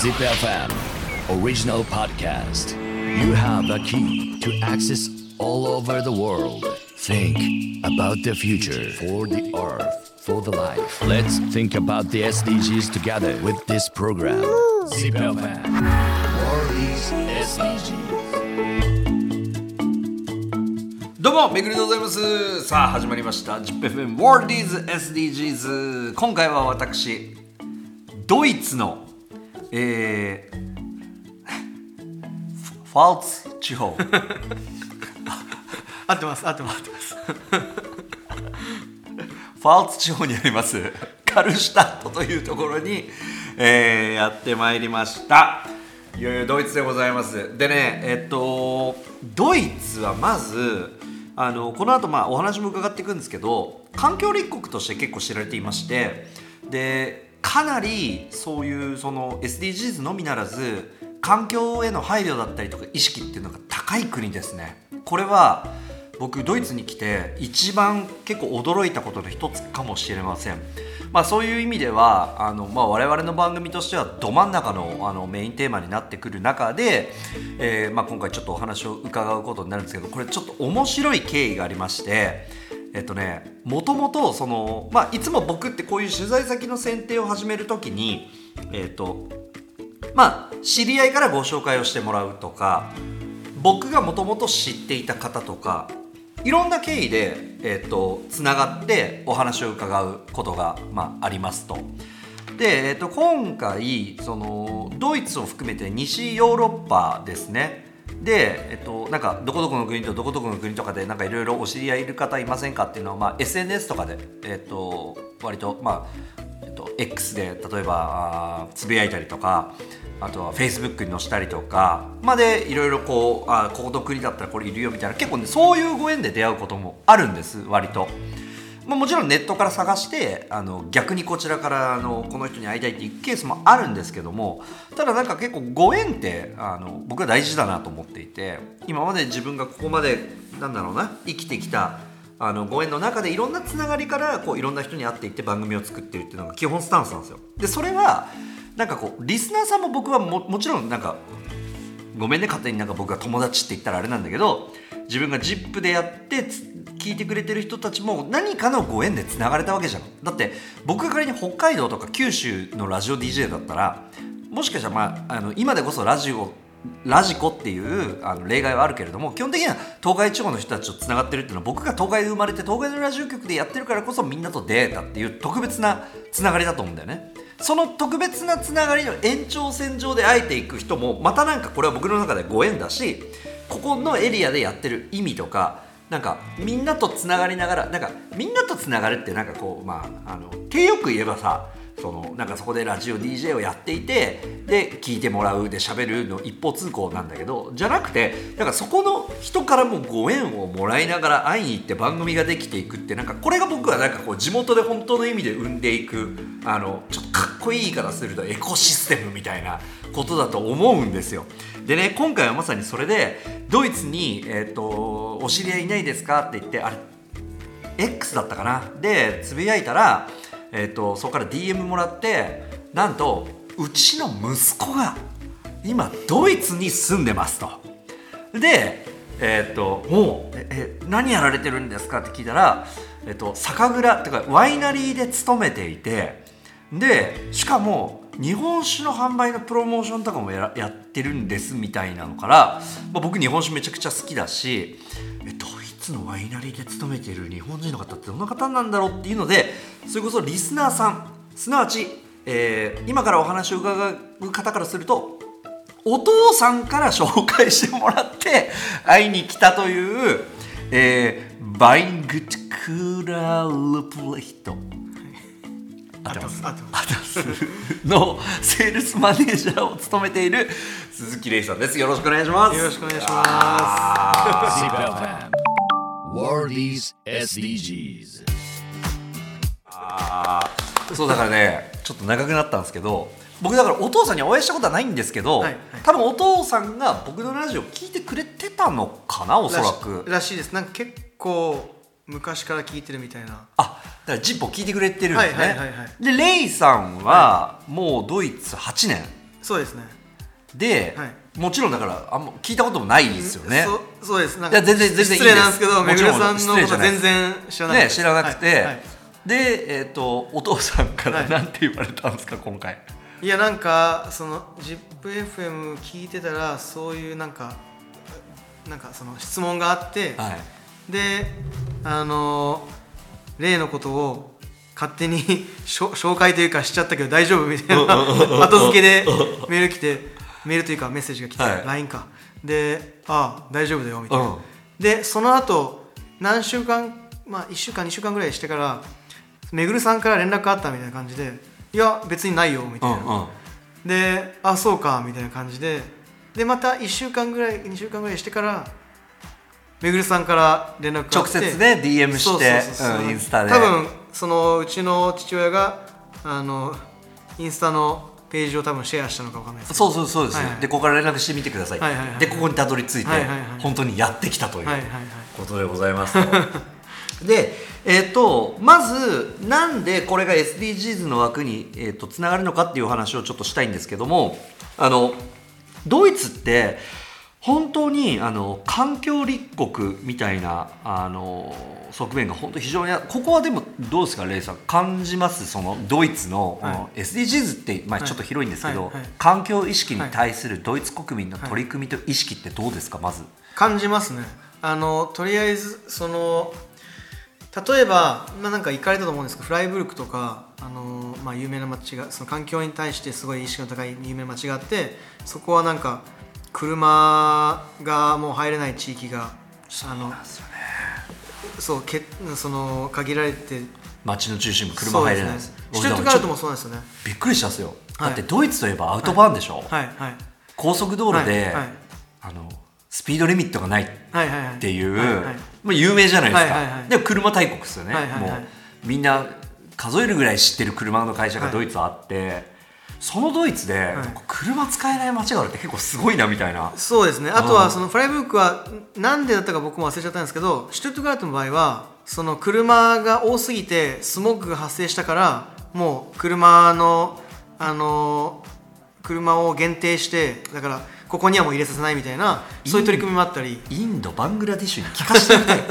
Zip FM original podcast. You have a key to access all over the world. Think about the future for the earth, for the life. Let's think about the SDGs together with this program. Zip FM World is SDGs. どうもめぐりでございますさあ始まりました ZIPFM Worldies SDGs 今回は私ドイツの えー、ファルツ地方。合ってます合ってます。合ってます ファルツ地方にあります。カルシュタットというところに、えーやってまいりました。いよいよドイツでございます。でねえっとドイツはまずあのこの後まあお話も伺っていくんですけど環境立国として結構知られていましてでかなりそういうその SDGs のみならず環境への配慮だったりとか意識っていうのが高い国ですね。これは僕ドイツに来て一番結構驚いたことの一つかもしれません。まあそういう意味ではあの、まあ、我々の番組としてはど真ん中のあのメインテーマになってくる中で、えーまあ、今回ちょっとお話を伺うことになるんですけどこれちょっと面白い経緯がありましてえっとねもともとその、まあ、いつも僕ってこういう取材先の選定を始めるときにえっとまあ知り合いからご紹介をしてもらうとか僕がもともと知っていた方とかいろんな経緯で、えー、とつながってお話を伺うことが、まあ、ありますと。で、えー、と今回そのドイツを含めて西ヨーロッパですねで、えっと、なんかどこどこの国とどこどこの国とかでなんかいろいろお知り合いいる方いませんかっていうのは、まあ、SNS とかで、えっと、割と、まあえっと、X で例えばつぶやいたりとかあとは Facebook に載せたりとかまでいろいろこうあここの国だったらこれいるよみたいな結構ねそういうご縁で出会うこともあるんです割と。まあ、もちろんネットから探してあの逆にこちらからあのこの人に会いたいっていうケースもあるんですけどもただなんか結構ご縁ってあの僕は大事だなと思っていて今まで自分がここまでなんだろうな生きてきたあのご縁の中でいろんなつながりからこういろんな人に会っていって番組を作ってるっていうのが基本スタンスなんですよ。でそれはなんかこうリスナーさんも僕はももちろんなんかごめんね勝手になんか僕が友達って言ったらあれなんだけど自分が ZIP でやってつ聞いてくれてる人たちも何かのご縁でつながれたわけじゃんだって僕が仮に北海道とか九州のラジオ DJ だったらもしかしたら、まあ、あの今でこそラジオラジコっていうあの例外はあるけれども基本的には東海地方の人たちとつながってるっていうのは僕が東海で生まれて東海のラジオ局でやってるからこそみんなと出会えたっていう特別なつながりだと思うんだよね。その特別なつながりの延長線上で会えていく人もまたなんかこれは僕の中でご縁だしここのエリアでやってる意味とかなんかみんなとつながりながらなんかみんなとつながるってなんかこうまああの手よく言えばさそのなんかそこでラジオ DJ をやっていてで聞いてもらうで喋るの一方通行なんだけどじゃなくてなんかそこの人からもご縁をもらいながら会いに行って番組ができていくってなんかこれが僕はなんかこう地元で本当の意味で生んでいくあのちょっとかっこいい言い方するとエコシステムみたいなことだと思うんですよ。でね今回はまさにそれでドイツに、えー、と「お知り合いいないですか?」って言ってあれ X だったかな？でつぶやいたら、えー、とそこから DM もらってなんとうちの息子が今ドイツに住んでますと。でえっ、ともうえ何やられてるんですか？って聞いたら、えっと酒蔵っていうかワイナリーで勤めていてでしかも日本酒の販売のプロモーションとかもややってるんですみたいなのから、まあ、僕日本酒めちゃくちゃ好きだしえドイツのワイナリーで勤めている日本人の方ってどんな方なんだろうっていうのでそれこそリスナーさんすなわち、えー今からお話を伺う方からするとお父さんから紹介してもらって会いに来たという、えーバイングックラルプレイト。合ってます。合ってます。のセールスマネージャーを務めている鈴木玲さんです。よろしくお願いします。よろしくお願いしま Zip FM World is SDGs. そうだからねちょっと長くなったんですけど僕だからお父さんにお会いしたことはないんですけど、はいはい。多分お父さんが僕のラジオ聞いてくれてたのかなおそらく。らしらしいです。なんか結構昔から聞いてるみたいな。あだからジッポ聞いてくれてるんですね、はいはいはいはい。でレイさんはもうドイツ8年。そうですね。で、はいもちろんだからあんま聞いたこともないですよね。そそうです。なんいや全然全然失礼なんですけどめぐさんのこと全然知らなくて。ね知らなくて、はいはい。でえっ、とお父さんからはい。なんて言われたんですか、今回。いやなんかその ZIPFM 聞いてたらそういうなんかなんかその質問があって、はい。であの例のことを勝手に 紹介というかしちゃったけど大丈夫みたいな後付けでメール来てメールというかメッセージが来て、はい。LINE か。でああ大丈夫だよみたいな、うん。でその後何週間まあ1週間2週間ぐらいしてからめぐるさんから連絡あったみたいな感じでいや別にないよみたいな、うんうん。であそうかみたいな感じで。でまた1週間ぐらい2週間ぐらいしてからめぐるさんから連絡直接ね DM してインスタで。多分そのうちの父親があのインスタのページを多分シェアしたのかわかんないですそうそうそうです、はいはい。でここから連絡してみてください、はいはいはい。でここにたどり着いて、はいはいはい。本当にやってきたということでございます。とでえっ、とまずなんでこれが SDGs の枠に、えー、とつながるのかっていうお話をちょっとしたいんですけどもあのドイツって本当にあの環境立国みたいなあの側面が本当非常にあここはでもどうですかレイさん？感じます？そのドイツの、はい。SDGs って、まあ、はい。ちょっと広いんですけど、はい。はい。環境意識に対するドイツ国民の取り組みと意識ってどうですかまず？感じますね。あのとりあえずその例えば、まあ、なんか行かれたと思うんですけどフライブルクとかあの、まあ、有名な街がその環境に対してすごい意識の高い有名な街があってそこはなんか車がもう入れない地域があのそうけその限られて街の中心部車入れない。ですね。シュトゥットガルトもそうなんですよね。びっくりしたんですよ、はい。だってドイツといえばアウトバーンでしょ、はい。はい。高速道路で、はい。はい。あのスピードリミットがないっはいはい。はい。てい。う、有名じゃないですか、はい。はい。はい。でも車大国ですよね、はい。はい。はい。もうみんな数えるぐらい知ってる車の会社がドイツあって、そのドイツで、車使えない街があるって結構すごいなみたいな。そうですね。あとはそのフライブルクはなんでだったか僕も忘れちゃったんですけどシュトゥットガルトの場合はその車が多すぎてスモッグが発生したからもう車のあの車を限定してだからここにはもう入れさせないみたいなそういう取り組みもあったり。インドバングラディッシュに聞かせてみたい。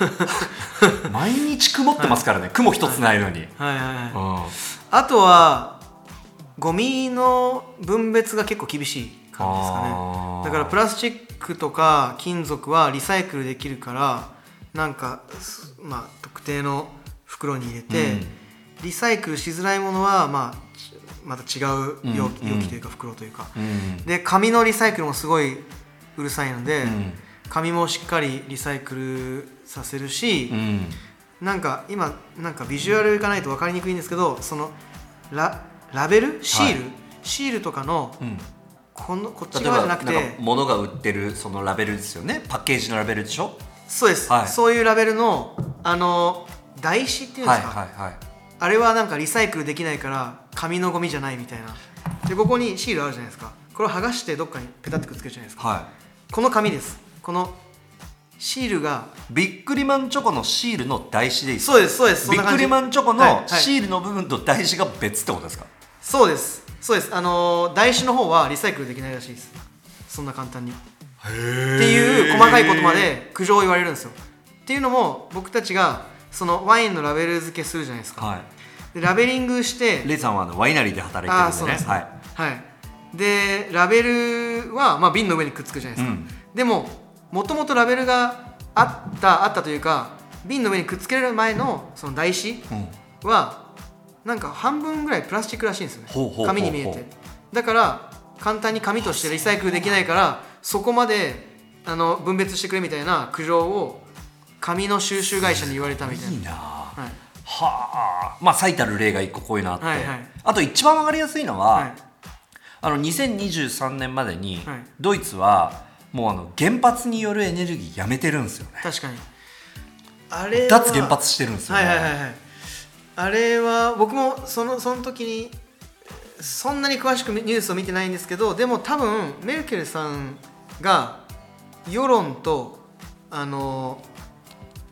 毎日曇ってますからね、雲一つないのに、はいはいはい。うん。あとはゴミの分別が結構厳しい感じですかあねー。だからプラスチックとか金属はリサイクルできるからなんかすまあ特定の袋に入れて、うん。リサイクルしづらいものはまあちまた違う容器,、うん。容器というか袋というか、うん。で紙のリサイクルもすごいうるさいので、ん。紙もしっかりリサイクルさせるし、うん。なんか今なんかビジュアルいかないと分かりにくいんですけどそのララベル？シール、シールとかのうん。このこっち側じゃなくて。物が売ってるそのラベルですよね。パッケージのラベルでしょ？そうです、はい。そういうラベルのあの台紙っていうんですか、はいはいあれはなんかリサイクルできないから紙のゴミじゃないみたいな。でここにシールあるじゃないですか。これを剥がしてどっかにペタってくっつけるじゃないですか。はこの紙です。このシールがいビックリマンチョコのシールの台紙でいいですか？そうですそうです。ビックリマンチョコのはいはい。シールの部分と台紙が別ってことですか、そうです。そうです。あのー台紙の方はリサイクルできないらしいです。そんな簡単に。っていう細かいことまで苦情を言われるんですよ。っていうのも僕たちがそのワインのラベル付けするじゃないですか、はでラベリングしていレイさんはあのワイナリーで働いてそうなんですねるんでねはい。はい。でラベルは、まあ、瓶の上にくっつくじゃないですか、うん。でももともとラベルがあったあったというか瓶の上にくっつけられる前のその台紙うん。はなんか半分ぐらいプラスチックらしいんですよね。紙に見えて。だから簡単に紙としてリサイクルできないからそこまであの分別してくれみたいな苦情を紙の収集会社に言われたみたいな。いいな。はい。はあ。まあ最たる例が一個こういうのあって、はいはい。あと一番わかりやすいのは、はい。あの2023年までにはい。ドイツはもうあの原発によるエネルギーやめてるんですよね。確かに。あれは脱原発してるんですよね、はいはいはいはいあれは僕もそのその時にそんなに詳しくニュースを見てないんですけどでも多分メルケルさんが世論とあの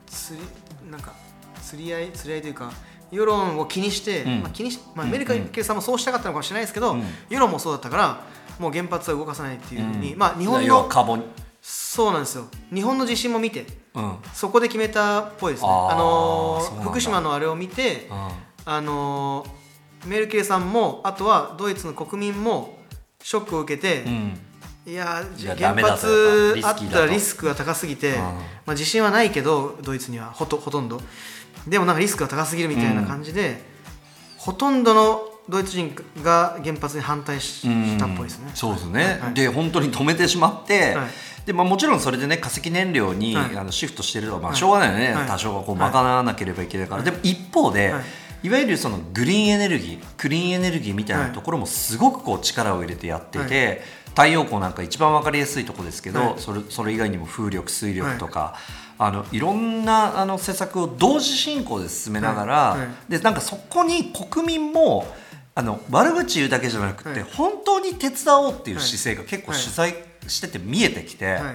釣りなんか釣り合い釣り合いというか世論を気にして、うん。まあ、気にし、まあ、うん。メルケルさんもそうしたかったのかもしれないですけど、うん。世論もそうだったからもう原発は動かさないっていうふうに、うん。まあ日本のカーボンそうなんですよ。日本の地震も見てうん。そこで決めたっぽいですね。あの福島のあれを見てうん。あのーメルケルさんもあとはドイツの国民もショックを受けて、うん。いや原発あったらリスクが高すぎて、うん。まあ、自信はないけどドイツにはほとほとんど。でもなんかリスクが高すぎるみたいな感じで、ほとんどのドイツ人が原発に反対ししたっぽいですね。そうですね、はい。で本当に止めてしまって、はい。でまあ、もちろんそれでね化石燃料に、はい。あのシフトしてるのはまあはい。しょうがないよね、はい。多少はこうはい賄わなければいけないから、でも一方で、はい。い、わゆるそのグリーンエネルギークリーンエネルギーみたいなところもすごくこう力を入れてやっていて、太陽光なんか一番わかりやすいところですけど、はい。それそれ以外にも風力水力とか、あのいろんなあの施策を同時進行で進めながら、でなんかそこに国民もあの悪口言うだけじゃなくて、はい。本当に手伝おうっていう姿勢が結構はい。取材してて見えてきて、は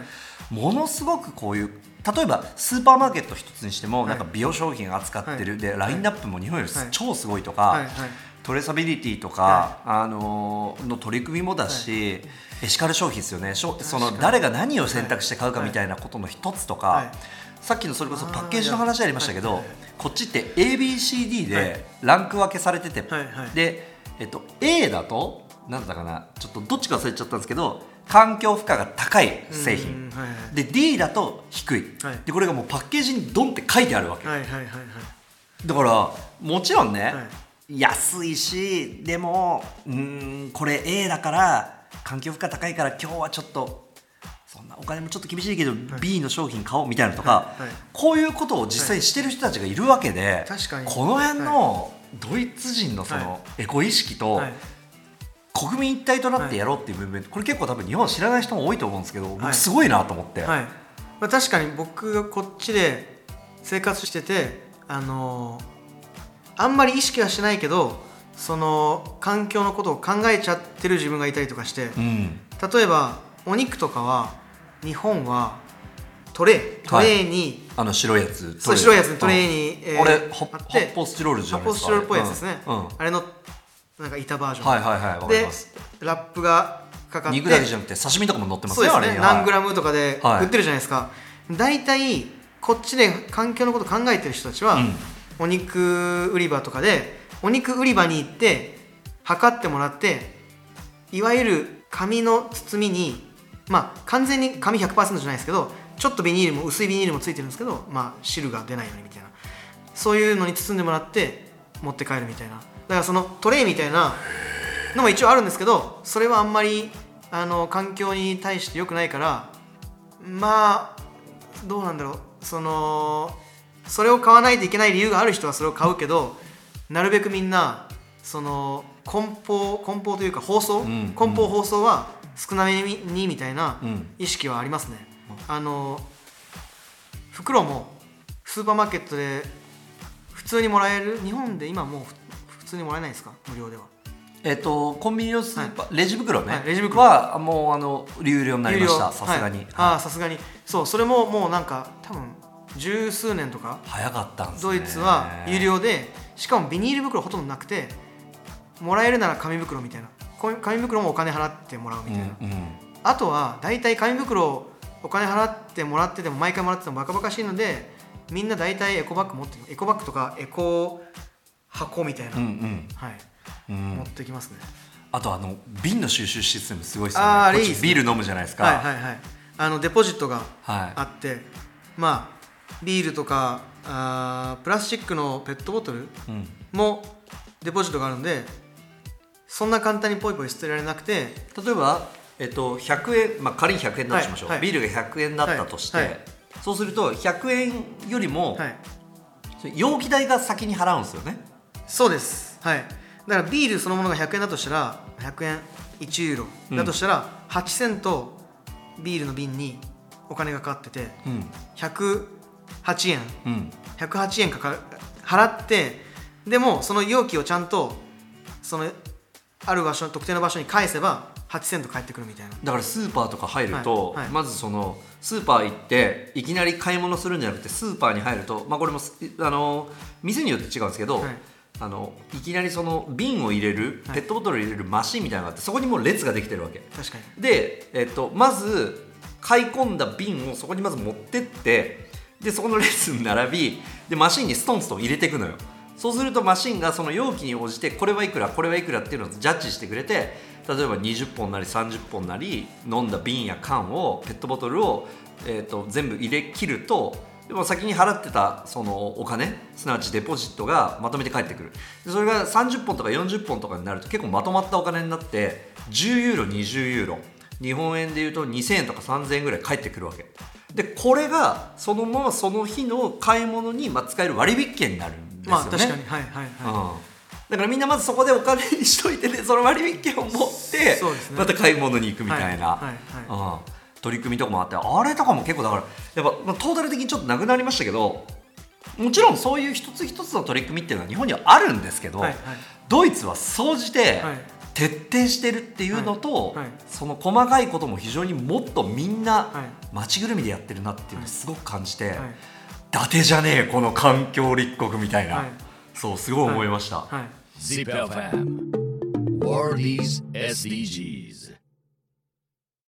い。ものすごくこういう例えばスーパーマーケット一つにしても、い。なんか美容商品扱ってる、はい。でラインナップも日本よりはい。超すごいとか、トレーサビリティとか、はあのーの取り組みもだし、エシカル消費ですよね。その誰が何を選択して買うかみたいなことの一つとか、はい。さっきのそれこそパッケージの話ありましたけど、こっちって ABCD はい。でランク分けされてて、で、えっと、A だとなんだかなちょっとどっちか忘れちゃったんですけど環境負荷が高い製う品んはいはい。で D だと低い、はい。でこれがもうパッケージにドンって書いてあるわけ、はいはいはいはい。だからもちろんね、は安いしでもうーんこれ A だから環境負荷高いから今日はちょっとそんなお金もちょっと厳しいけど、B の商品買おうみたいなのとか、はい。はい。こういうことを実際にしてる人たちがいるわけで、確かに。この辺のドイツ人のそのエコ意識と、はい。国民一体となってやろうっていうムーブメント。これ結構多分日本知らない人も多いと思うんですけど、僕はい。すごいなと思って、はい。まあ、確かに僕がこっちで生活しててあのーあんまり意識はしてないけどその環境のことを考えちゃってる自分がいたりとかして、うん。例えばお肉とかは日本はトレートレーに、あの白いやつそう白いやつにトレーに、えーあれ発泡スチロールじゃないですか発泡スチロールっぽいやつですね、うん。うん。あれのなんか板バージョン、はいはいはいでラップがかかって肉だけじゃなくて刺身とかも乗ってますそうですね。何グラムとかではい。売ってるじゃないですか、大体こっちで環境のこと考えてる人たちは、うん。お肉売り場とかでお肉売り場に行って測ってもらっていわゆる紙の包みにまあ完全に紙100%じゃないですけどちょっとビニールも薄いビニールもついてるんですけどまあ汁が出ないようにみたいな。そういうのに包んでもらって持って帰るみたいな。だからそのトレイみたいなのも一応あるんですけどそれはあんまりあの環境に対して良くないからまあどうなんだろう。そのそれを買わないといけない理由がある人はそれを買うけどなるべくみんなその梱包梱包というか包装、ん。梱包包装は少なめにみたいなうん。意識はありますね、あの袋もスーパーマーケットで普通にもらえる日本で今もうふ普通にもらえないですか？無料では。えっとコンビニのスーパー、レジ袋ね、はいレジ袋。はもうあの有料になりました。さすがに、はい。ああさすがに。そうそれももうなんか多分十数年とか早かったんですね。ドイツは有料でしかもビニール袋ほとんどなくてもらえるなら紙袋みたいな。紙袋もお金払ってもらうみたいな、うんうん。あとは大体紙袋お金払ってもらってても毎回もらっててもバカバカしいのでみんな大体エコバッグ持ってるエコバッグとかエコ箱みたいな、うんうん。はい、うん。持ってきますね。あとあの瓶の収集システムすごいですよね。あーあビール飲むじゃないですか。はいはいはい。あのデポジットがはい。あって、まあビールとかあープラスチックのペットボトルうん。もデポジットがあるんでそんな簡単にポイポイ捨てられなくて例えば、えっと、100円、まあ、仮に100円だとしましょう、はいはい。ビールが100円だったとして、はいはい。そうすると100円よりも、容器代が先に払うんですよね。そうです。はい。だからビールそのものが100円だとしたら100円1ユーロ。だとしたら、8セントビールの瓶にお金がかかっててうん。108円。うん。108円かかる払ってでもその容器をちゃんとそのある場所特定の場所に返せば8セント返ってくるみたいな。だからスーパーとか入ると、はいはい。まずそのスーパー行っていきなり買い物するんじゃなくてスーパーに入るとまあこれもすあの店によって違うんですけど、はい。あのいきなりその瓶を入れるはい。ペットボトルを入れるマシンみたいなのがあってそこにもう列ができてるわけ。確かに。で、えっと、まず買い込んだ瓶をそこにまず持ってってでそこの列に並びでマシンにストンストン入れていくのよそうするとマシンがその容器に応じてこれはいくらこれはいくらっていうのをジャッジしてくれて例えば20本なり30本なり飲んだ瓶や缶をペットボトルを、えっと全部入れ切るとでも先に払ってたそのお金すなわちデポジットがまとめて返ってくる。でそれが30本とか40本とかになると結構まとまったお金になって10ユーロ20ユーロ日本円でいうと2000円とか3000円ぐらい返ってくるわけ。でこれがそのままその日の買い物にま使える割引券になるんですよね、まあ確かに。はいはいはうん。だからみんなまずそこでお金にしといてね その割引券を持ってまた買い物に行くみたいな、取り組みとかもあってあれとかも結構だからやっぱ、まあ、トータル的にちょっとなくなりましたけどもちろんそういう一つ一つの取り組みっていうのは日本にはあるんですけど、はいはい。ドイツは総じてはい。徹底してるっていうのと、はい。はいその細かいことも非常にもっとみんなはい。街ぐるみでやってるなっていうのをすごく感じて、はい伊達じゃねえこの環境立国みたいな、はい。そうすごい思いました。はい。ZIPFM World is SDGs